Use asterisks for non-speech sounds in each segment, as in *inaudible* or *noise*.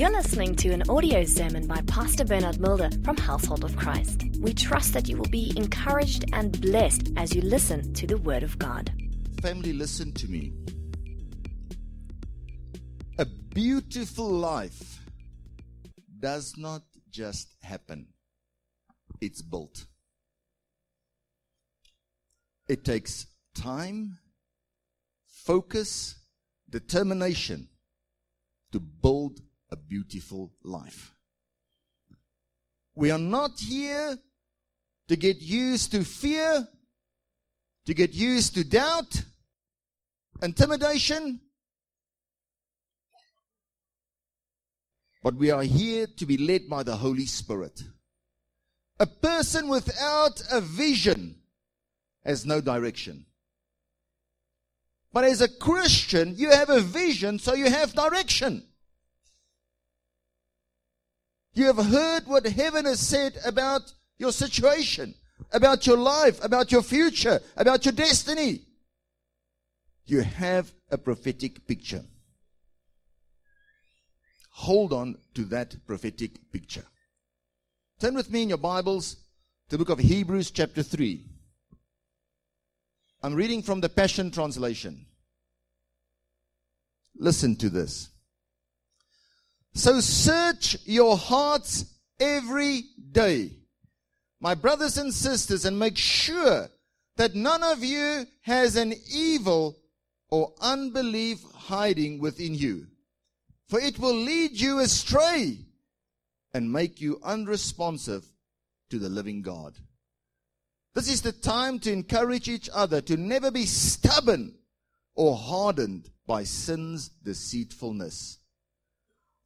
You're listening to an audio sermon by Pastor Bernard Mulder from Household of Christ. We trust that you will be encouraged and blessed as you listen to the Word of God. Family, listen to me. A beautiful life does not just happen, it's built. It takes time, focus, determination to build a beautiful life. We are not here to get used to fear, to get used to doubt, intimidation, but we are here to be led by the Holy Spirit. A person without a vision has no direction. But as a Christian, you have a vision, so you have direction. You have heard what heaven has said about your situation, about your life, about your future, about your destiny. You have a prophetic picture. Hold on to that prophetic picture. Turn with me in your Bibles to the book of Hebrews, chapter 3. I'm reading from the Passion Translation. Listen to this. So search your hearts every day, my brothers and sisters, and make sure that none of you has an evil or unbelief hiding within you. For it will lead you astray and make you unresponsive to the living God. This is the time to encourage each other to never be stubborn or hardened by sin's deceitfulness.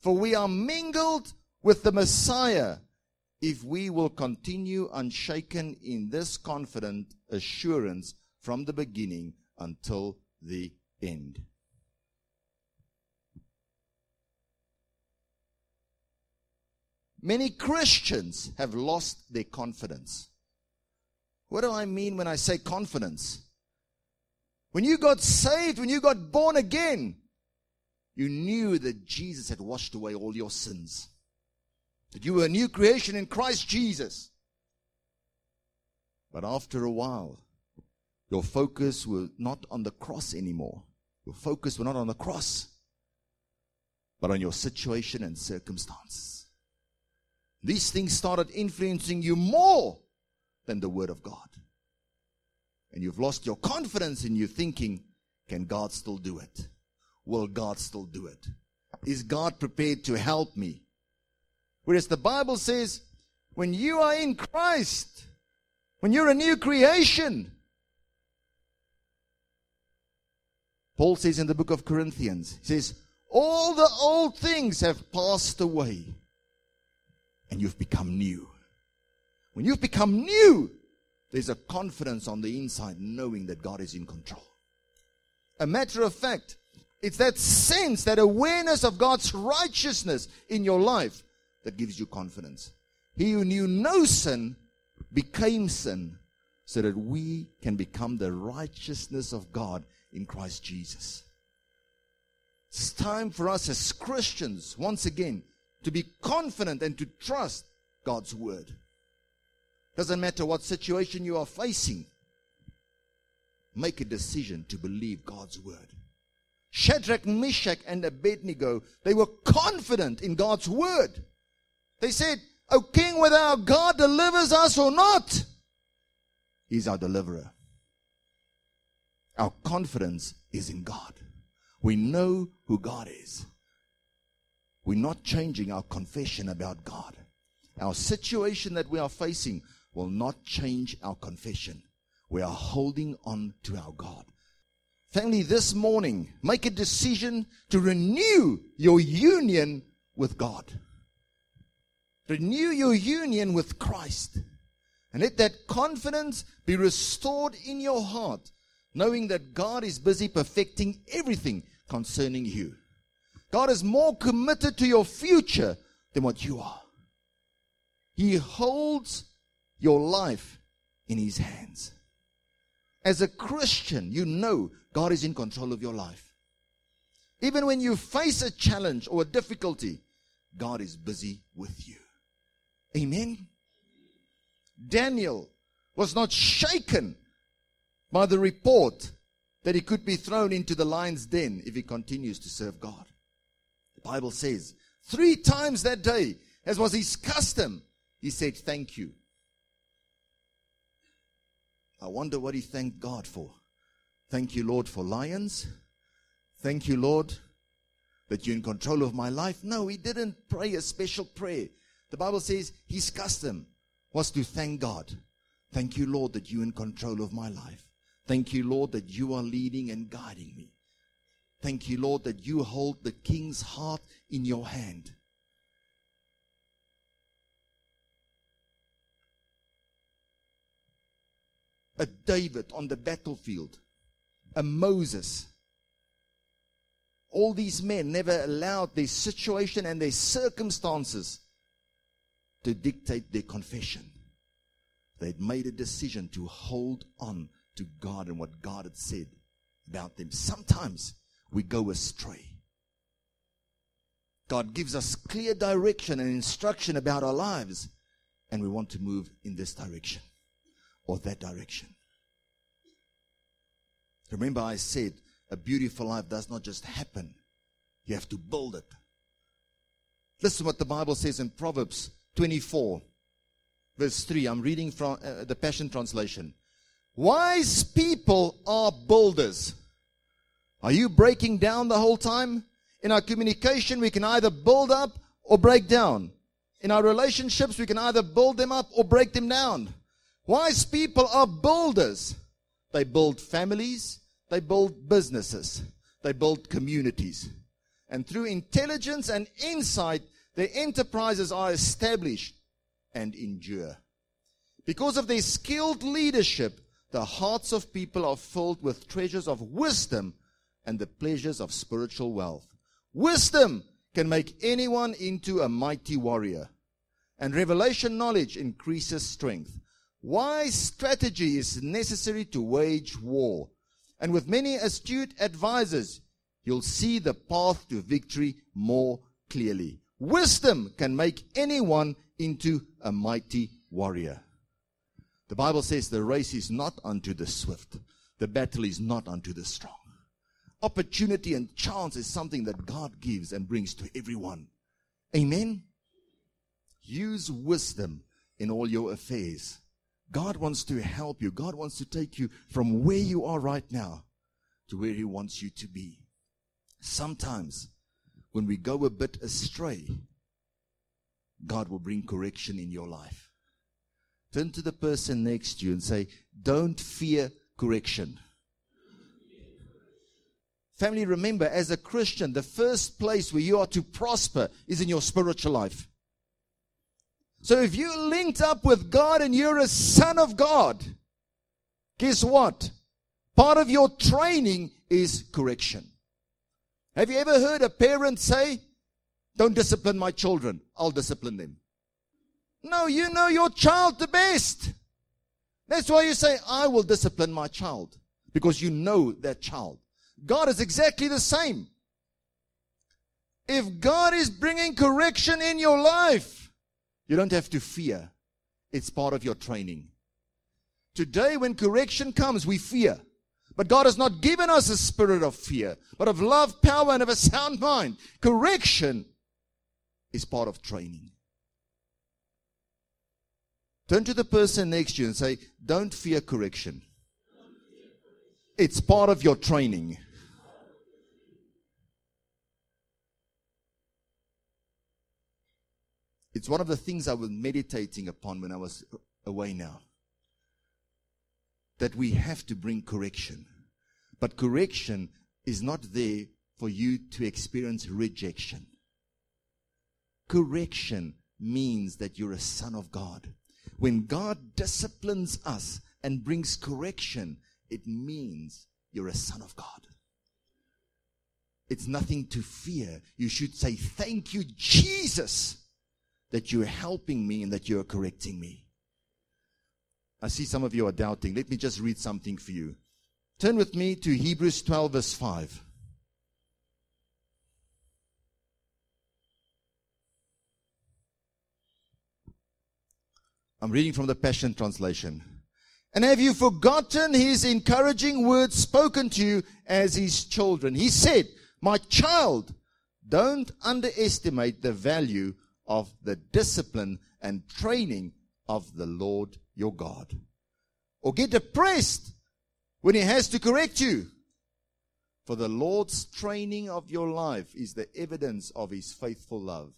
For we are mingled with the Messiah if we will continue unshaken in this confident assurance from the beginning until the end. Many Christians have lost their confidence. What do I mean when I say confidence? When you got saved, when you got born again, you knew that Jesus had washed away all your sins. That you were a new creation in Christ Jesus. But after a while, your focus was not on the cross anymore. Your focus was not on the cross, but on your situation and circumstances. These things started influencing you more than the Word of God. And you've lost your confidence in you thinking, can God still do it? Will God still do it? Is God prepared to help me? Whereas the Bible says, when you are in Christ, when you're a new creation, Paul says in the book of Corinthians, he says, all the old things have passed away and you've become new. When you've become new, there's a confidence on the inside knowing that God is in control. A matter of fact, it's that sense, that awareness of God's righteousness in your life that gives you confidence. He who knew no sin became sin so that we can become the righteousness of God in Christ Jesus. It's time for us as Christians, once again, to be confident and to trust God's word. Doesn't matter what situation you are facing. Make a decision to believe God's word. Shadrach, Meshach, and Abednego, they were confident in God's word. They said, O king, whether our God delivers us or not, he's our deliverer. Our confidence is in God. We know who God is. We're not changing our confession about God. Our situation that we are facing will not change our confession. We are holding on to our God. Family, this morning, make a decision to renew your union with God. Renew your union with Christ. And let that confidence be restored in your heart, knowing that God is busy perfecting everything concerning you. God is more committed to your future than what you are. He holds your life in His hands. As a Christian, you know God is in control of your life. Even when you face a challenge or a difficulty, God is busy with you. Amen. Daniel was not shaken by the report that he could be thrown into the lion's den if he continues to serve God. The Bible says, three times that day, as was his custom, he said, Thank you. I wonder what he thanked God for. Thank you, Lord, for lions. Thank you, Lord, that you're in control of my life. No, he didn't pray a special prayer. The Bible says his custom was to thank God. Thank you, Lord, that you're in control of my life. Thank you, Lord, that you are leading and guiding me. Thank you, Lord, that you hold the king's heart in your hand. A David on the battlefield, a Moses. All these men never allowed their situation and their circumstances to dictate their confession. They'd made a decision to hold on to God and what God had said about them. Sometimes we go astray. God gives us clear direction and instruction about our lives, and we want to move in this direction or that direction. Remember, I said a beautiful life does not just happen, you have to build it. Listen what the Bible says in Proverbs 24, verse 3. I'm reading from uh, the Passion Translation. Wise people are builders. Are you breaking down the whole time? In our communication, we can either build up or break down. In our relationships, we can either build them up or break them down. Wise people are builders. They build families, they build businesses, they build communities. And through intelligence and insight, their enterprises are established and endure. Because of their skilled leadership, the hearts of people are filled with treasures of wisdom and the pleasures of spiritual wealth. Wisdom can make anyone into a mighty warrior, and revelation knowledge increases strength. Wise strategy is necessary to wage war, and with many astute advisers, you'll see the path to victory more clearly. Wisdom can make anyone into a mighty warrior. The Bible says the race is not unto the swift, the battle is not unto the strong. Opportunity and chance is something that God gives and brings to everyone. Amen. Use wisdom in all your affairs. God wants to help you. God wants to take you from where you are right now to where He wants you to be. Sometimes, when we go a bit astray, God will bring correction in your life. Turn to the person next to you and say, Don't fear correction. Family, remember, as a Christian, the first place where you are to prosper is in your spiritual life. So if you're linked up with God and you're a son of God, guess what? Part of your training is correction. Have you ever heard a parent say, Don't discipline my children, I'll discipline them? No, you know your child the best. That's why you say, I will discipline my child. Because you know that child. God is exactly the same. If God is bringing correction in your life, you don't have to fear. It's part of your training. Today, when correction comes, we fear. But God has not given us a spirit of fear, but of love, power, and of a sound mind. Correction is part of training. Turn to the person next to you and say, Don't fear correction. It's part of your training. It's one of the things I was meditating upon when I was away now. That we have to bring correction. But correction is not there for you to experience rejection. Correction means that you're a son of God. When God disciplines us and brings correction, it means you're a son of God. It's nothing to fear. You should say, Thank you, Jesus, that you're helping me and that you're correcting me. I see some of you are doubting. Let me just read something for you. Turn with me to Hebrews 12, verse 5. I'm reading from the Passion Translation. And have you forgotten his encouraging words spoken to you as his children? He said, My child, don't underestimate the value of the discipline and training of the Lord your God. Or get depressed when he has to correct you. For the Lord's training of your life is the evidence of his faithful love.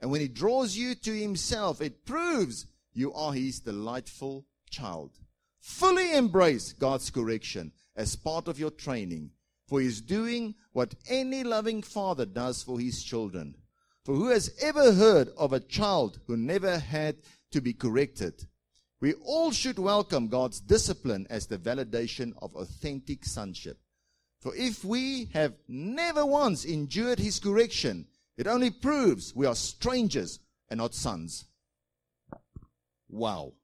And when he draws you to himself, it proves you are his delightful child. Fully embrace God's correction as part of your training, for he is doing what any loving father does for his children. For who has ever heard of a child who never had to be corrected? We all should welcome God's discipline as the validation of authentic sonship. For if we have never once endured his correction, it only proves we are strangers and not sons. Wow.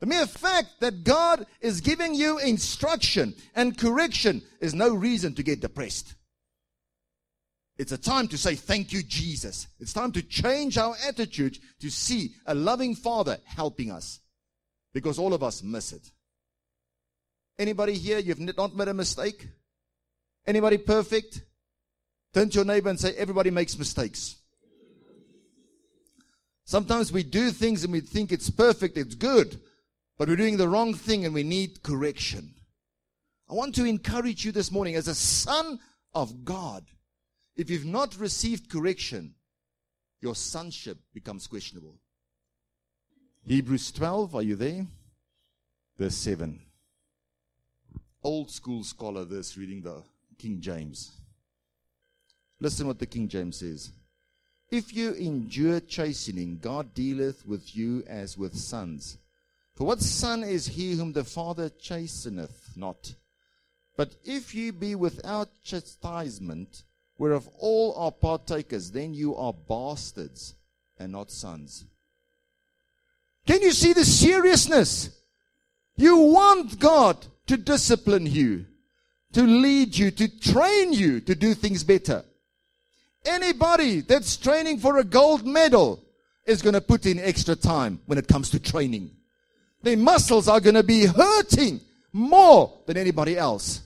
The mere fact that God is giving you instruction and correction is no reason to get depressed. It's a time to say, Thank you, Jesus. It's time to change our attitude to see a loving Father helping us. Because all of us miss it. Anybody here, you've not made a mistake? Anybody perfect? Turn to your neighbor and say, Everybody makes mistakes. Sometimes we do things and we think it's perfect, it's good. But we're doing the wrong thing and we need correction. I want to encourage you this morning as a son of God. If you've not received correction, your sonship becomes questionable. Hebrews 12, are you there? Verse 7. Old school scholar, this reading the King James. Listen what the King James says. If you endure chastening, God dealeth with you as with sons. For what son is he whom the Father chasteneth not? But if ye be without chastisement, whereof all are partakers, then you are bastards and not sons. Can you see the seriousness? You want God to discipline you, to lead you, to train you to do things better. Anybody that's training for a gold medal is going to put in extra time when it comes to training. Their muscles are going to be hurting more than anybody else.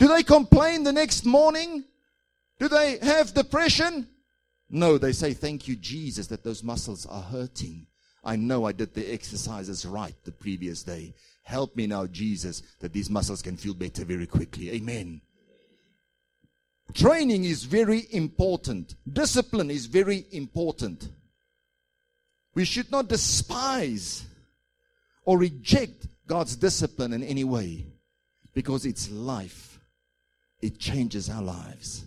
Do they complain the next morning? Do they have depression? No, they say, Thank you, Jesus, that those muscles are hurting. I know I did the exercises right the previous day. Help me now, Jesus, that these muscles can feel better very quickly. Amen. Training is very important. Discipline is very important. We should not despise or reject God's discipline in any way because it's life. It changes our lives.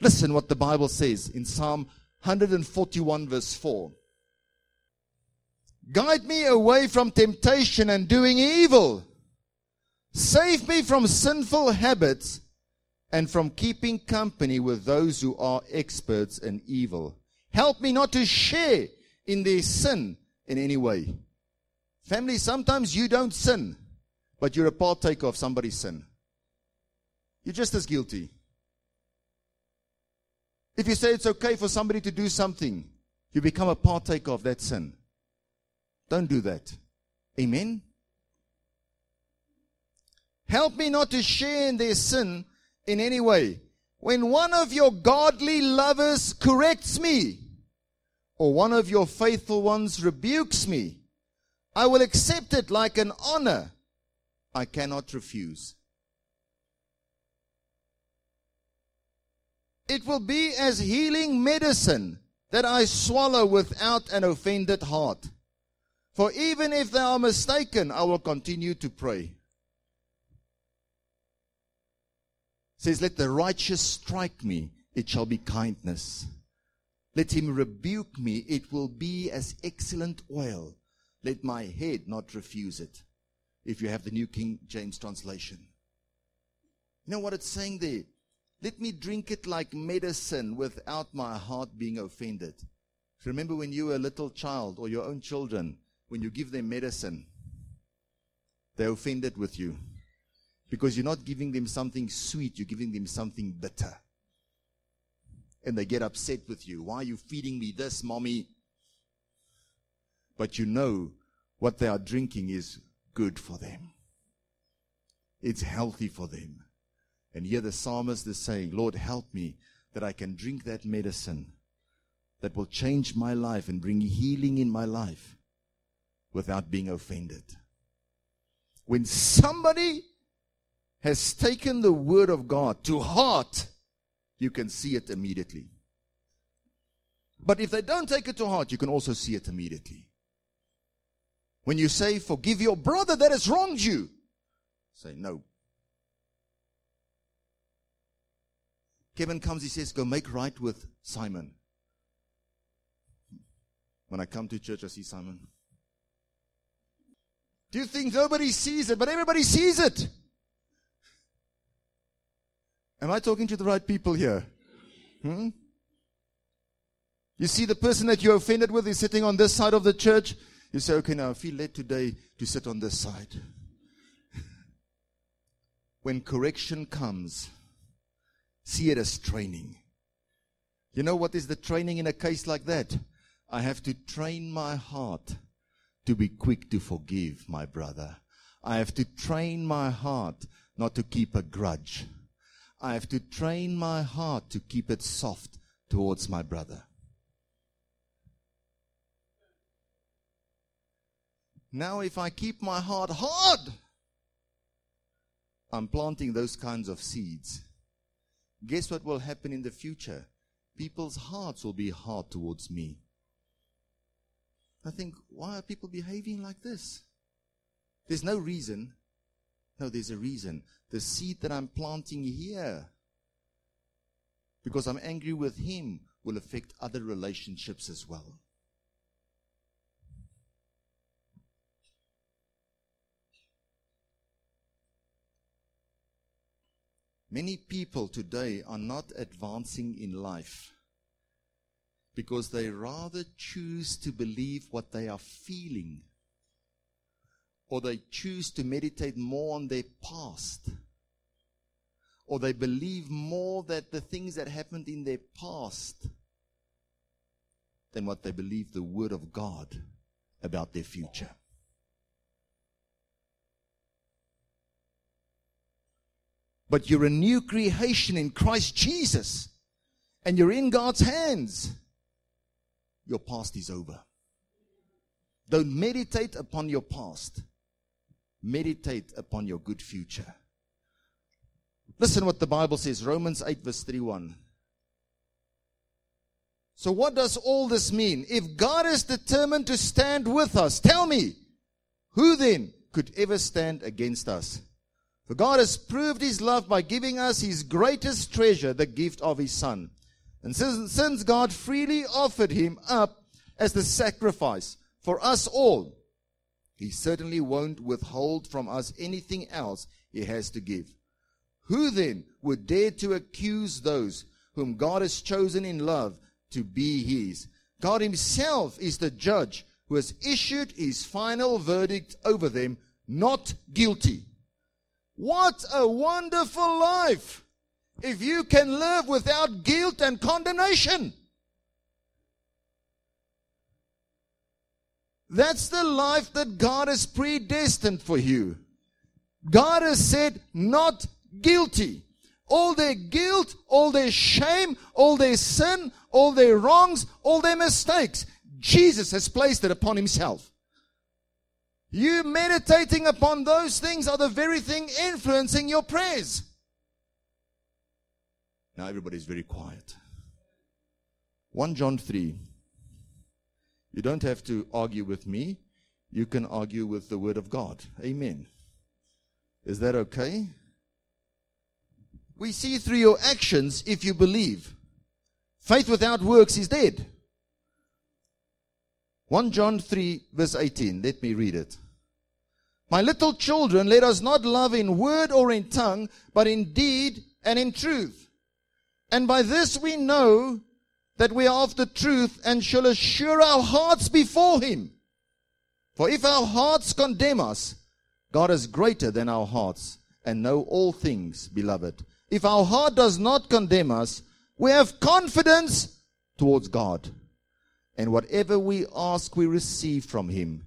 Listen what the Bible says in Psalm 141 verse 4. Guide me away from temptation and doing evil. Save me from sinful habits and from keeping company with those who are experts in evil. Help me not to share in their sin in any way. Family, sometimes you don't sin, but you're a partaker of somebody's sin. You're just as guilty. If you say it's okay for somebody to do something, you become a partaker of that sin. Don't do that. Amen? Help me not to share in their sin in any way. When one of your godly lovers corrects me, or one of your faithful ones rebukes me, I will accept it like an honor I cannot refuse. It will be as healing medicine that I swallow without an offended heart. For even if they are mistaken, I will continue to pray. says, Let the righteous strike me, it shall be kindness. Let him rebuke me, it will be as excellent oil. Let my head not refuse it. If you have the New King James translation. You know what it's saying there? Let me drink it like medicine without my heart being offended. Remember when you were a little child or your own children, when you give them medicine, they're offended with you. Because you're not giving them something sweet, you're giving them something bitter. And they get upset with you. Why are you feeding me this, mommy? but you know what they are drinking is good for them. It's healthy for them. And here the psalmist is saying, Lord, help me that I can drink that medicine that will change my life and bring healing in my life without being offended. When somebody has taken the word of God to heart, you can see it immediately. But if they don't take it to heart, you can also see it immediately. When you say, Forgive your brother that has wronged you, say, No. Kevin comes, he says, Go make right with Simon. When I come to church, I see Simon. Do you think nobody sees it? But everybody sees it. Am I talking to the right people here? Hmm? You see the person that you're offended with is sitting on this side of the church. You say, okay, now I feel led today to sit on this side. *laughs* when correction comes, see it as training. You know what is the training in a case like that? I have to train my heart to be quick to forgive my brother. I have to train my heart not to keep a grudge. I have to train my heart to keep it soft towards my brother. Now, if I keep my heart hard, I'm planting those kinds of seeds. Guess what will happen in the future? People's hearts will be hard towards me. I think, why are people behaving like this? There's no reason. No, there's a reason. The seed that I'm planting here, because I'm angry with him, will affect other relationships as well. Many people today are not advancing in life because they rather choose to believe what they are feeling or they choose to meditate more on their past or they believe more that the things that happened in their past than what they believe the word of God about their future. But you're a new creation in Christ Jesus. And you're in God's hands. Your past is over. Don't meditate upon your past. Meditate upon your good future. Listen what the Bible says, Romans 8 verse 31. So what does all this mean? If God is determined to stand with us, tell me, who then could ever stand against us? God has proved his love by giving us his greatest treasure, the gift of his Son. And since, since God freely offered him up as the sacrifice for us all, he certainly won't withhold from us anything else he has to give. Who then would dare to accuse those whom God has chosen in love to be his? God himself is the judge who has issued his final verdict over them, not guilty. What a wonderful life if you can live without guilt and condemnation. That's the life that God has predestined for you. God has said, not guilty. All their guilt, all their shame, all their sin, all their wrongs, all their mistakes, Jesus has placed it upon himself. You meditating upon those things are the very thing influencing your prayers. Now everybody's very quiet. 1 John 3. You don't have to argue with me. You can argue with the Word of God. Amen. Is that okay? We see through your actions if you believe. Faith without works is dead. 1 John 3, verse 18. Let me read it. My little children, let us not love in word or in tongue, but in deed and in truth. And by this we know that we are of the truth and shall assure our hearts before Him. For if our hearts condemn us, God is greater than our hearts and know all things, beloved. If our heart does not condemn us, we have confidence towards God. and whatever we ask, we receive from him.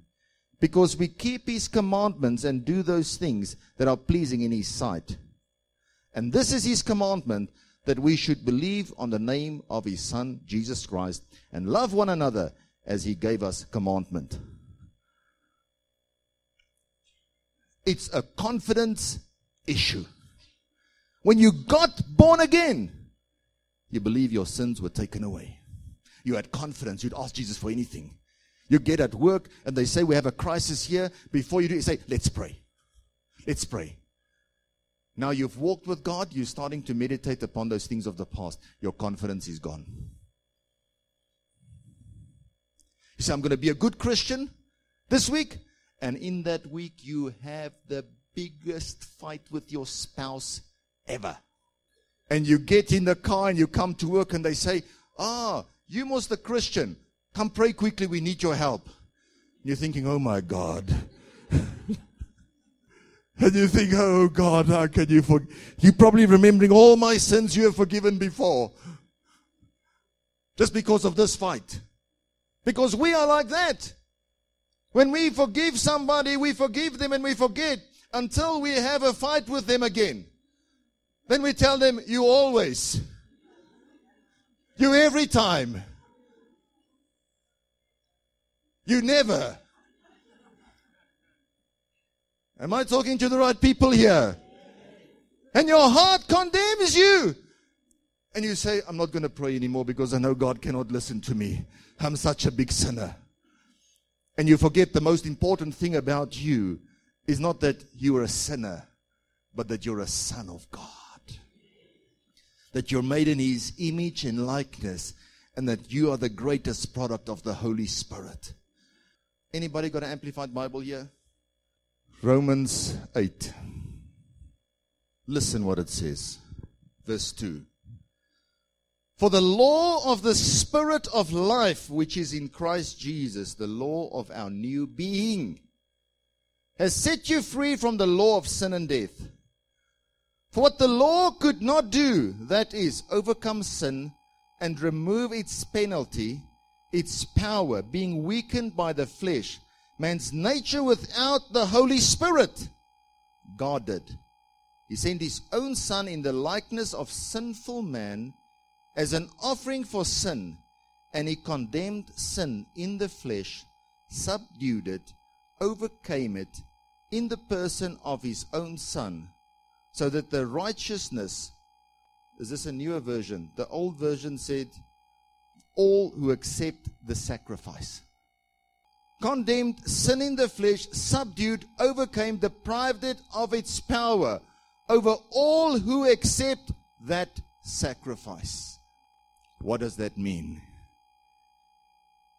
Because we keep his commandments and do those things that are pleasing in his sight. And this is his commandment that we should believe on the name of his Son, Jesus Christ, and love one another as he gave us commandment. It's a confidence issue. When you got born again, you believe your sins were taken away. You had confidence. You'd ask Jesus for anything. You get at work and they say, We have a crisis here. Before you do, you say, Let's pray. Let's pray. Now you've walked with God, you're starting to meditate upon those things of the past. Your confidence is gone. You say, I'm going to be a good Christian this week. And in that week, you have the biggest fight with your spouse ever. And you get in the car and you come to work and they say, Ah, you must a Christian. Come pray quickly. We need your help. You're thinking, Oh my God. *laughs* and you think, Oh God, how can you forgive? You're probably remembering all my sins you have forgiven before. Just because of this fight. Because we are like that. When we forgive somebody, we forgive them and we forget until we have a fight with them again. Then we tell them, You always. You every time. You never. Am I talking to the right people here? And your heart condemns you. And you say, I'm not going to pray anymore because I know God cannot listen to me. I'm such a big sinner. And you forget the most important thing about you is not that you are a sinner, but that you're a son of God that you're made in his image and likeness and that you are the greatest product of the Holy Spirit. Anybody got an amplified Bible here? Romans 8. Listen what it says. Verse 2. For the law of the Spirit of life, which is in Christ Jesus, the law of our new being, has set you free from the law of sin and death. For what the law could not do, that is, overcome sin and remove its penalty, its power, being weakened by the flesh, man's nature without the Holy Spirit, God did. He sent his own Son in the likeness of sinful man as an offering for sin, and he condemned sin in the flesh, subdued it, overcame it in the person of his own Son so that the righteousness is this a newer version? The old version said, All who accept the sacrifice. Condemned sin in the flesh, subdued, overcame, deprived it of its power over all who accept that sacrifice. What does that mean?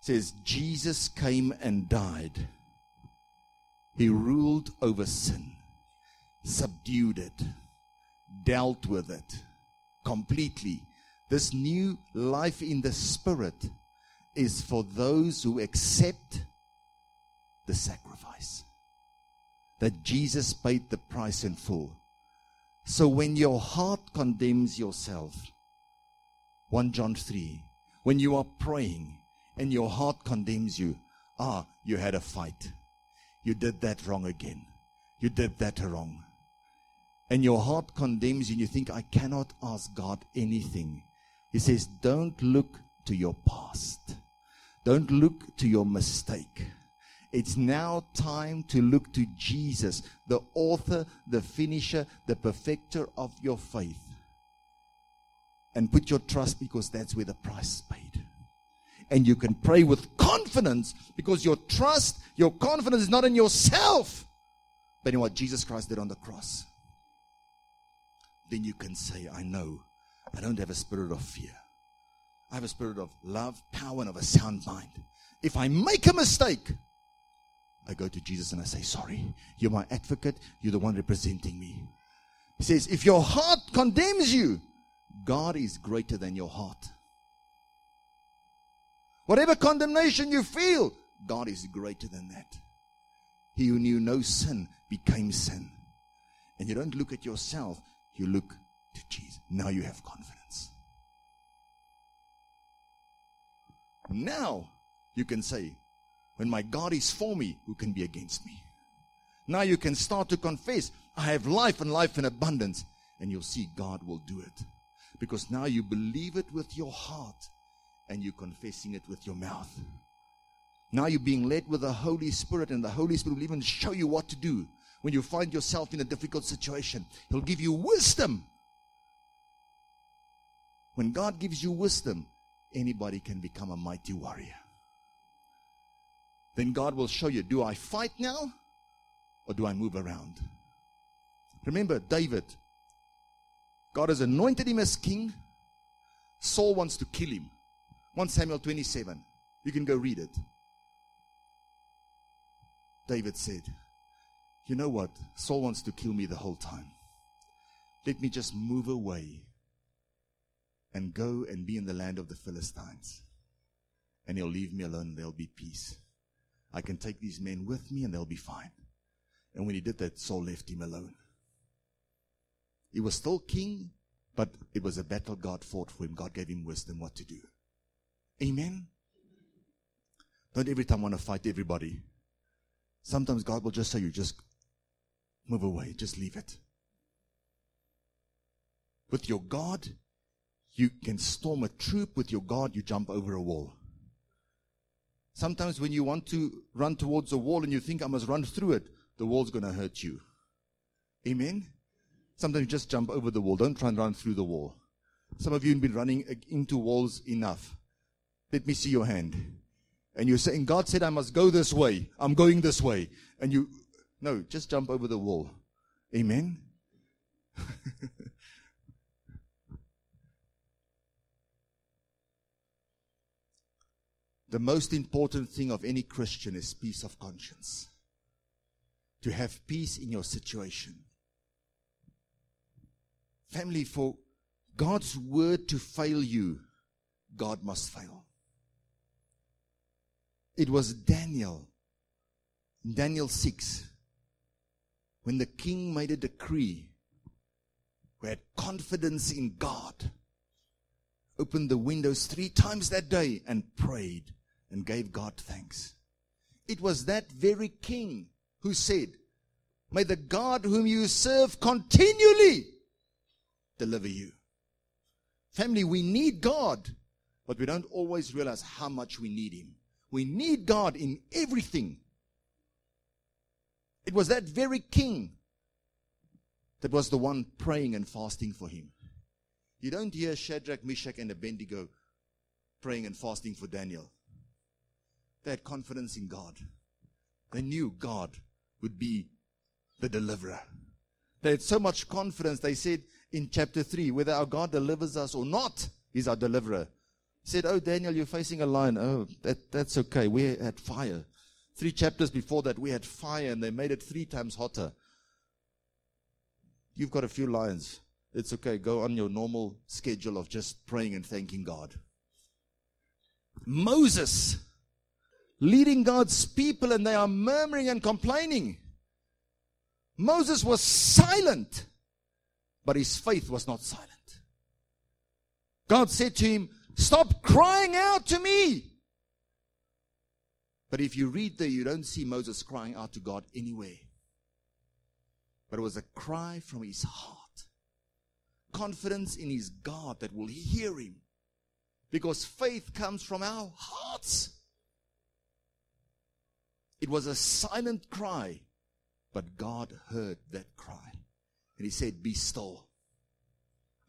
It says Jesus came and died. He ruled over sin subdued it, dealt with it completely. This new life in the Spirit is for those who accept the sacrifice. That Jesus paid the price in full. So when your heart condemns yourself, 1 John 3, when you are praying and your heart condemns you, ah, you had a fight. You did that wrong again. You did that wrong and your heart condemns you and you think, I cannot ask God anything. He says, Don't look to your past. Don't look to your mistake. It's now time to look to Jesus, the author, the finisher, the perfecter of your faith. And put your trust because that's where the price is paid. And you can pray with confidence because your trust, your confidence is not in yourself, but in what Jesus Christ did on the cross then you can say, I know I don't have a spirit of fear. I have a spirit of love, power, and of a sound mind. If I make a mistake, I go to Jesus and I say, Sorry, you're my advocate, you're the one representing me. He says, If your heart condemns you, God is greater than your heart. Whatever condemnation you feel, God is greater than that. He who knew no sin became sin. And you don't look at yourself, you look to Jesus. Now you have confidence. Now you can say, When my God is for me, who can be against me? Now you can start to confess, I have life and life in abundance. And you'll see God will do it. Because now you believe it with your heart and you're confessing it with your mouth. Now you're being led with the Holy Spirit, and the Holy Spirit will even show you what to do when you find yourself in a difficult situation. He'll give you wisdom. When God gives you wisdom, anybody can become a mighty warrior. Then God will show you do I fight now or do I move around? Remember, David, God has anointed him as king. Saul wants to kill him. 1 Samuel 27. You can go read it. David said, You know what? Saul wants to kill me the whole time. Let me just move away and go and be in the land of the Philistines. And he'll leave me alone, and there'll be peace. I can take these men with me and they'll be fine. And when he did that, Saul left him alone. He was still king, but it was a battle God fought for him. God gave him wisdom what to do. Amen. Don't every time want to fight everybody. Sometimes God will just say, you just move away, just leave it. With your God, you can storm a troop. With your God, you jump over a wall. Sometimes when you want to run towards a wall and you think I must run through it, the wall's going to hurt you. Amen? Sometimes you just jump over the wall. Don't try and run through the wall. Some of you have been running into walls enough. Let me see your hand and you're saying, God said I must go this way. I'm going this way. And you, no, just jump over the wall. Amen. *laughs* the most important thing of any Christian is peace of conscience. To have peace in your situation. Family, for God's word to fail you, God must fail. It was Daniel, Daniel 6, when the king made a decree who had confidence in God, opened the windows three times that day and prayed and gave God thanks. It was that very king who said, May the God whom you serve continually deliver you. Family, we need God, but we don't always realize how much we need Him. We need God in everything. It was that very king that was the one praying and fasting for him. You don't hear Shadrach, Meshach, and Abednego praying and fasting for Daniel. They had confidence in God. They knew God would be the deliverer. They had so much confidence, they said in chapter 3 whether our God delivers us or not, He's our deliverer said, Oh, Daniel, you're facing a lion. Oh, that, that's okay. We had fire. Three chapters before that, we had fire and they made it three times hotter. You've got a few lions. It's okay. Go on your normal schedule of just praying and thanking God. Moses leading God's people and they are murmuring and complaining. Moses was silent, but his faith was not silent. God said to him, Stop crying out to me. But if you read there, you don't see Moses crying out to God anywhere. But it was a cry from his heart. Confidence in his God that will hear him. Because faith comes from our hearts. It was a silent cry, but God heard that cry. And he said, Be still.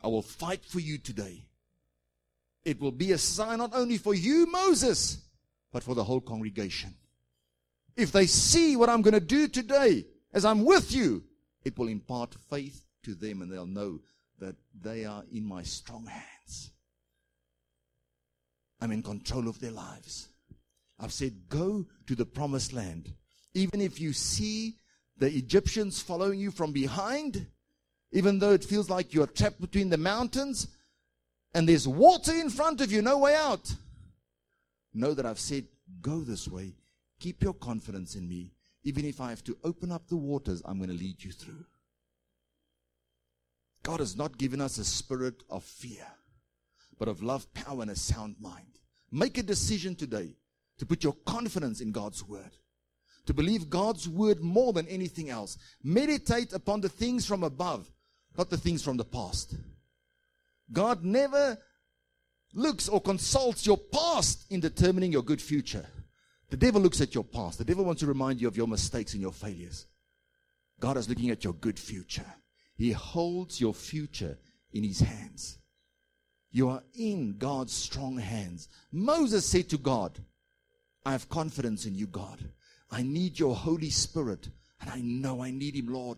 I will fight for you today. It will be a sign not only for you, Moses, but for the whole congregation. If they see what I'm going to do today as I'm with you, it will impart faith to them and they'll know that they are in my strong hands. I'm in control of their lives. I've said, go to the promised land. Even if you see the Egyptians following you from behind, even though it feels like you're trapped between the mountains, and there's water in front of you, no way out. Know that I've said, go this way. Keep your confidence in me. Even if I have to open up the waters, I'm going to lead you through. God has not given us a spirit of fear, but of love, power, and a sound mind. Make a decision today to put your confidence in God's word, to believe God's word more than anything else. Meditate upon the things from above, not the things from the past. God never looks or consults your past in determining your good future. The devil looks at your past. The devil wants to remind you of your mistakes and your failures. God is looking at your good future. He holds your future in his hands. You are in God's strong hands. Moses said to God, I have confidence in you, God. I need your Holy Spirit, and I know I need him, Lord.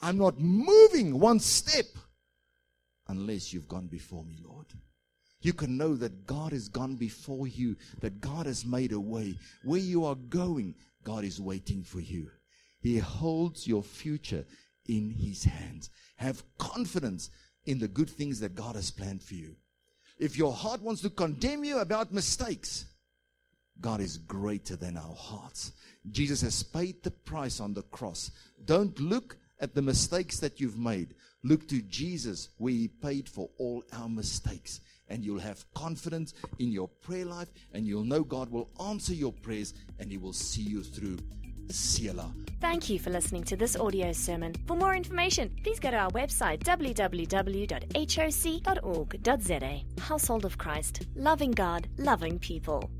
I'm not moving one step unless you've gone before me, Lord. You can know that God has gone before you, that God has made a way. Where you are going, God is waiting for you. He holds your future in His hands. Have confidence in the good things that God has planned for you. If your heart wants to condemn you about mistakes, God is greater than our hearts. Jesus has paid the price on the cross. Don't look at the mistakes that you've made. Look to Jesus, where He paid for all our mistakes. And you'll have confidence in your prayer life, and you'll know God will answer your prayers and He will see you through. Selah. Thank you for listening to this audio sermon. For more information, please go to our website www.hoc.org.za. Household of Christ, loving God, loving people.